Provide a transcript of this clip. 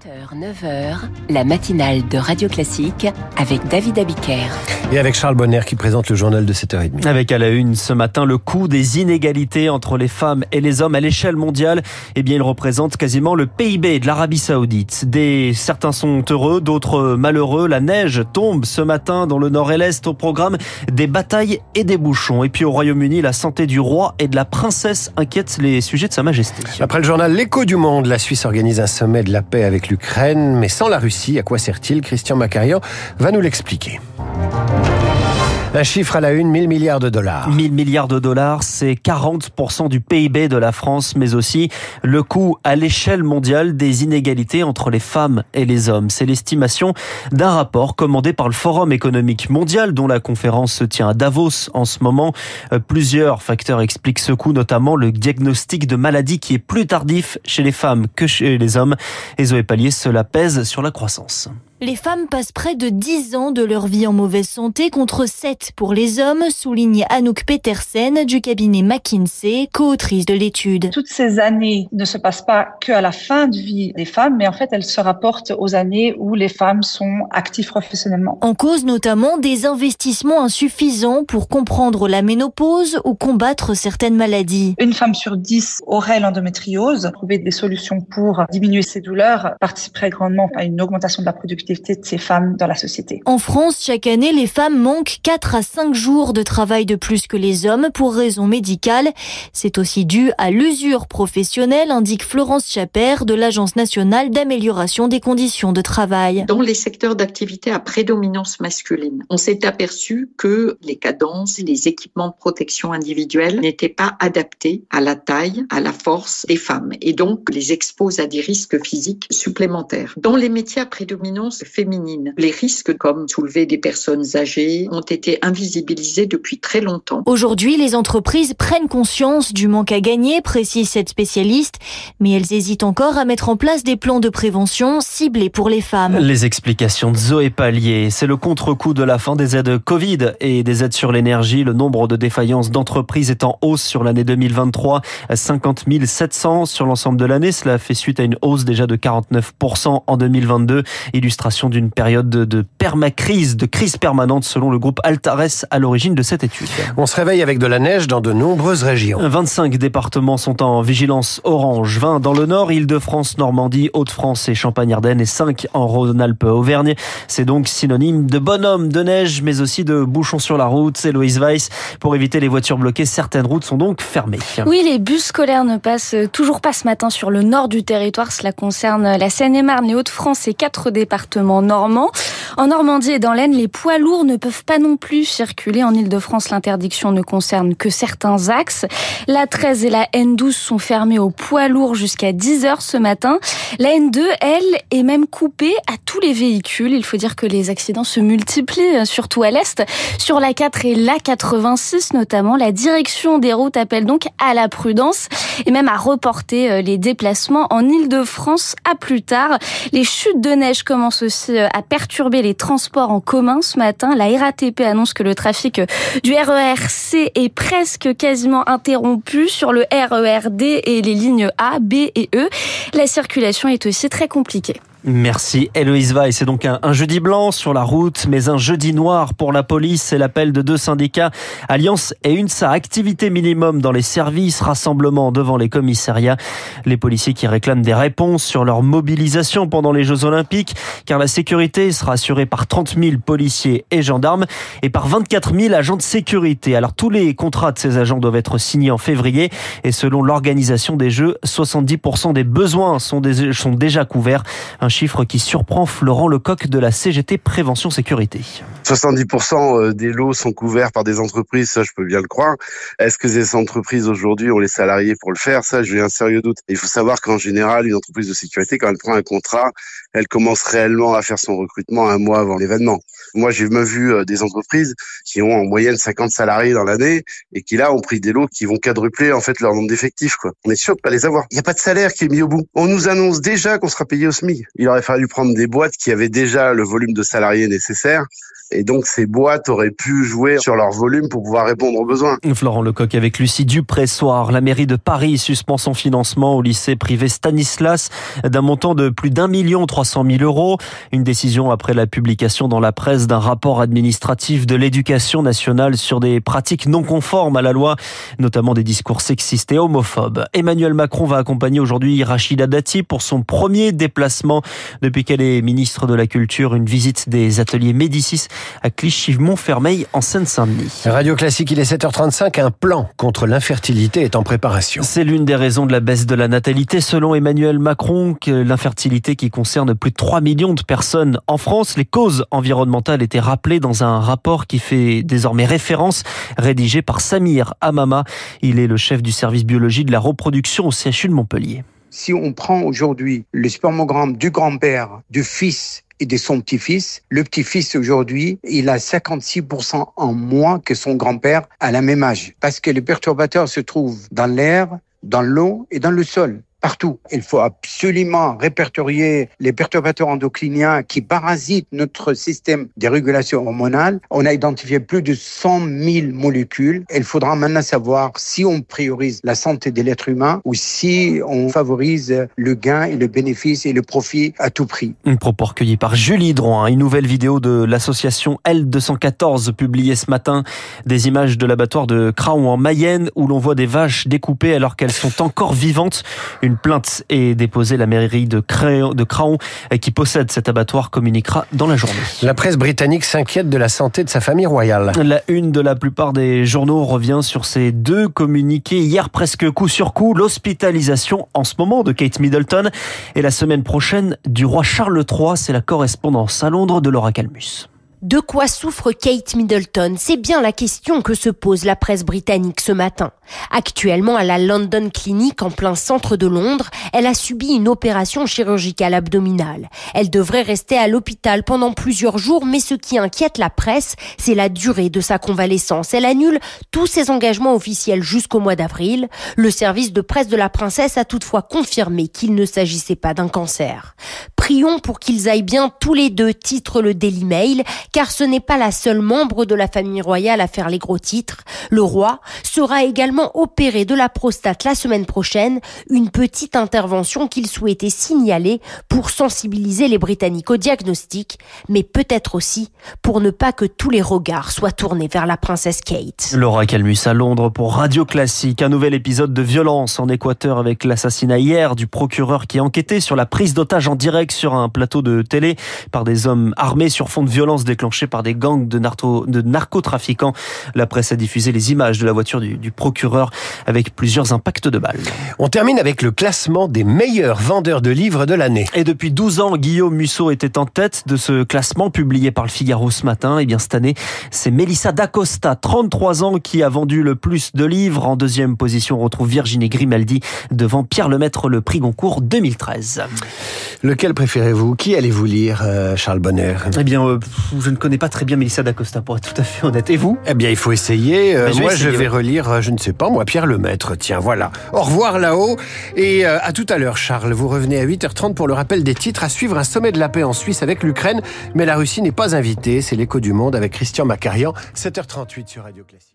7h, 9h, la matinale de Radio Classique avec David Abiker. Et avec Charles Bonner qui présente le journal de 7h30. Avec à la une ce matin le coût des inégalités entre les femmes et les hommes à l'échelle mondiale. Eh bien, il représente quasiment le PIB de l'Arabie Saoudite. Des, certains sont heureux, d'autres malheureux. La neige tombe ce matin dans le nord et l'est au programme des batailles et des bouchons. Et puis au Royaume-Uni, la santé du roi et de la princesse inquiète les sujets de sa majesté. Après le journal L'écho du monde, la Suisse organise un sommet de la paix avec l'Ukraine, mais sans la Russie, à quoi sert-il? Christian Macarian va nous l'expliquer. Un chiffre à la une, 1000 milliards de dollars. 1000 milliards de dollars, c'est 40% du PIB de la France, mais aussi le coût à l'échelle mondiale des inégalités entre les femmes et les hommes. C'est l'estimation d'un rapport commandé par le Forum économique mondial, dont la conférence se tient à Davos en ce moment. Euh, plusieurs facteurs expliquent ce coût, notamment le diagnostic de maladie qui est plus tardif chez les femmes que chez les hommes. Et Zoé Pallier, cela pèse sur la croissance. Les femmes passent près de 10 ans de leur vie en mauvaise santé contre 7 pour les hommes, souligne Anouk Petersen du cabinet McKinsey, co-autrice de l'étude. Toutes ces années ne se passent pas que à la fin de vie des femmes, mais en fait elles se rapportent aux années où les femmes sont actives professionnellement. En cause notamment des investissements insuffisants pour comprendre la ménopause ou combattre certaines maladies. Une femme sur 10 aurait l'endométriose. Trouver des solutions pour diminuer ces douleurs participerait grandement à une augmentation de la productivité de ces femmes dans la société. En France, chaque année, les femmes manquent 4 à 5 jours de travail de plus que les hommes pour raisons médicales. C'est aussi dû à l'usure professionnelle, indique Florence Chaper de l'Agence nationale d'amélioration des conditions de travail. Dans les secteurs d'activité à prédominance masculine, on s'est aperçu que les cadences, les équipements de protection individuelle n'étaient pas adaptés à la taille, à la force des femmes et donc les exposent à des risques physiques supplémentaires. Dans les métiers à prédominance féminine. Les risques comme soulever des personnes âgées ont été invisibilisés depuis très longtemps. Aujourd'hui, les entreprises prennent conscience du manque à gagner, précise cette spécialiste, mais elles hésitent encore à mettre en place des plans de prévention ciblés pour les femmes. Les explications de Zoé Pallier, c'est le contre-coup de la fin des aides Covid et des aides sur l'énergie. Le nombre de défaillances d'entreprises est en hausse sur l'année 2023, 50 700 sur l'ensemble de l'année. Cela fait suite à une hausse déjà de 49% en 2022. Illustration d'une période de permacrise, de crise permanente selon le groupe Altares à l'origine de cette étude. On se réveille avec de la neige dans de nombreuses régions. 25 départements sont en vigilance orange, 20 dans le nord, Île-de-France, Normandie, Haute-France et Champagne-Ardenne et 5 en Rhône-Alpes, Auvergne. C'est donc synonyme de bonhomme de neige mais aussi de bouchons sur la route. C'est Loïs Weiss. Pour éviter les voitures bloquées, certaines routes sont donc fermées. Oui, les bus scolaires ne passent toujours pas ce matin sur le nord du territoire. Cela concerne la Seine-et-Marne, les Hauts-de-France et quatre départements En Normandie et dans l'Aisne, les poids lourds ne peuvent pas non plus circuler. En Ile-de-France, l'interdiction ne concerne que certains axes. La 13 et la N12 sont fermées aux poids lourds jusqu'à 10 heures ce matin. La N2, elle, est même coupée à tous les véhicules. Il faut dire que les accidents se multiplient, surtout à l'Est. Sur la 4 et la 86 notamment, la direction des routes appelle donc à la prudence et même à reporter euh, les déplacements en Ile-de-France à plus tard. Les chutes de neige commencent aussi euh, à perturber les transports en commun ce matin. La RATP annonce que le trafic euh, du RERC est presque quasiment interrompu sur le RERD et les lignes A, B et E. La circulation est aussi très compliquée. Merci Héloïse Weiss. C'est donc un, jeudi blanc sur la route, mais un jeudi noir pour la police. C'est l'appel de deux syndicats, Alliance et UNSA. Activité minimum dans les services, rassemblement devant les commissariats. Les policiers qui réclament des réponses sur leur mobilisation pendant les Jeux Olympiques, car la sécurité sera assurée par 30 000 policiers et gendarmes et par 24 000 agents de sécurité. Alors tous les contrats de ces agents doivent être signés en février et selon l'organisation des Jeux, 70% des besoins sont, déjà couverts. Chiffre qui surprend Florent Lecoq de la CGT Prévention Sécurité. 70% des lots sont couverts par des entreprises, ça je peux bien le croire. Est-ce que ces entreprises aujourd'hui ont les salariés pour le faire? Ça, j'ai un sérieux doute. Il faut savoir qu'en général, une entreprise de sécurité, quand elle prend un contrat, elle commence réellement à faire son recrutement un mois avant l'événement. Moi, j'ai même vu des entreprises qui ont en moyenne 50 salariés dans l'année et qui là ont pris des lots qui vont quadrupler en fait leur nombre d'effectifs. Quoi. On est sûr de pas les avoir. Il n'y a pas de salaire qui est mis au bout. On nous annonce déjà qu'on sera payé au SMIC il aurait fallu prendre des boîtes qui avaient déjà le volume de salariés nécessaire et donc, ces boîtes auraient pu jouer sur leur volume pour pouvoir répondre aux besoins. Florent Lecoq avec Lucie Dupressoir. La mairie de Paris suspend son financement au lycée privé Stanislas d'un montant de plus d'un million trois cent mille euros. Une décision après la publication dans la presse d'un rapport administratif de l'éducation nationale sur des pratiques non conformes à la loi, notamment des discours sexistes et homophobes. Emmanuel Macron va accompagner aujourd'hui Rachida Dati pour son premier déplacement depuis qu'elle est ministre de la Culture, une visite des ateliers Médicis à Clichy-Montfermeil en Seine-Saint-Denis. Radio Classique, il est 7h35. Un plan contre l'infertilité est en préparation. C'est l'une des raisons de la baisse de la natalité selon Emmanuel Macron. L'infertilité qui concerne plus de 3 millions de personnes en France. Les causes environnementales étaient rappelées dans un rapport qui fait désormais référence, rédigé par Samir Amama. Il est le chef du service biologie de la reproduction au CHU de Montpellier. Si on prend aujourd'hui le spermogramme du grand-père, du fils et de son petit-fils. Le petit-fils aujourd'hui, il a 56% en moins que son grand-père à la même âge. Parce que les perturbateurs se trouvent dans l'air, dans l'eau et dans le sol partout. Il faut absolument répertorier les perturbateurs endocriniens qui parasitent notre système de régulation hormonale. On a identifié plus de 100 000 molécules. Il faudra maintenant savoir si on priorise la santé de l'être humain ou si on favorise le gain et le bénéfice et le profit à tout prix. Un propos recueilli par Julie Drouin. Une nouvelle vidéo de l'association L214 publiée ce matin. Des images de l'abattoir de Craon en Mayenne où l'on voit des vaches découpées alors qu'elles sont encore vivantes. Une une plainte est déposée. La mairie de, Craon, de Craon, qui possède cet abattoir, communiquera dans la journée. La presse britannique s'inquiète de la santé de sa famille royale. La une de la plupart des journaux revient sur ces deux communiqués. Hier, presque coup sur coup, l'hospitalisation en ce moment de Kate Middleton et la semaine prochaine du roi Charles III. C'est la correspondance à Londres de Laura Calmus. De quoi souffre Kate Middleton? C'est bien la question que se pose la presse britannique ce matin. Actuellement à la London Clinic en plein centre de Londres, elle a subi une opération chirurgicale abdominale. Elle devrait rester à l'hôpital pendant plusieurs jours, mais ce qui inquiète la presse, c'est la durée de sa convalescence. Elle annule tous ses engagements officiels jusqu'au mois d'avril. Le service de presse de la princesse a toutefois confirmé qu'il ne s'agissait pas d'un cancer. Prions pour qu'ils aillent bien tous les deux, titre le Daily Mail, car ce n'est pas la seule membre de la famille royale à faire les gros titres. Le roi sera également opéré de la prostate la semaine prochaine, une petite intervention qu'il souhaitait signaler pour sensibiliser les Britanniques au diagnostic, mais peut-être aussi pour ne pas que tous les regards soient tournés vers la princesse Kate. Laura Calmus à Londres pour Radio Classique, un nouvel épisode de violence en Équateur avec l'assassinat hier du procureur qui enquêtait sur la prise d'otage en direct sur un plateau de télé par des hommes armés sur fond de violence déclenchée par des gangs de, de narcotrafiquants. La presse a diffusé les images de la voiture du procureur avec plusieurs impacts de balles. On termine avec le classement des meilleurs vendeurs de livres de l'année. Et depuis 12 ans, Guillaume Musso était en tête de ce classement publié par le Figaro ce matin. Et bien cette année, c'est Melissa D'Acosta, 33 ans, qui a vendu le plus de livres. En deuxième position, on retrouve Virginie Grimaldi devant Pierre Lemaître, le prix Goncourt 2013. Lequel préférez-vous? Qui allez-vous lire, euh, Charles Bonner? Eh bien, euh, je ne connais pas très bien Mélissa d'Acosta, pour être tout à fait honnête. Et vous? Eh bien, il faut essayer. Euh, moi, je vais relire, je ne sais pas, moi, Pierre Lemaître. Tiens, voilà. Au revoir là-haut. Et à tout à l'heure, Charles. Vous revenez à 8h30 pour le rappel des titres. À suivre un sommet de la paix en Suisse avec l'Ukraine. Mais la Russie n'est pas invitée. C'est l'écho du monde avec Christian Macarian. 7h38 sur Radio Classique.